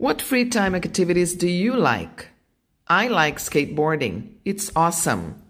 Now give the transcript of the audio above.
What free time activities do you like? I like skateboarding. It's awesome.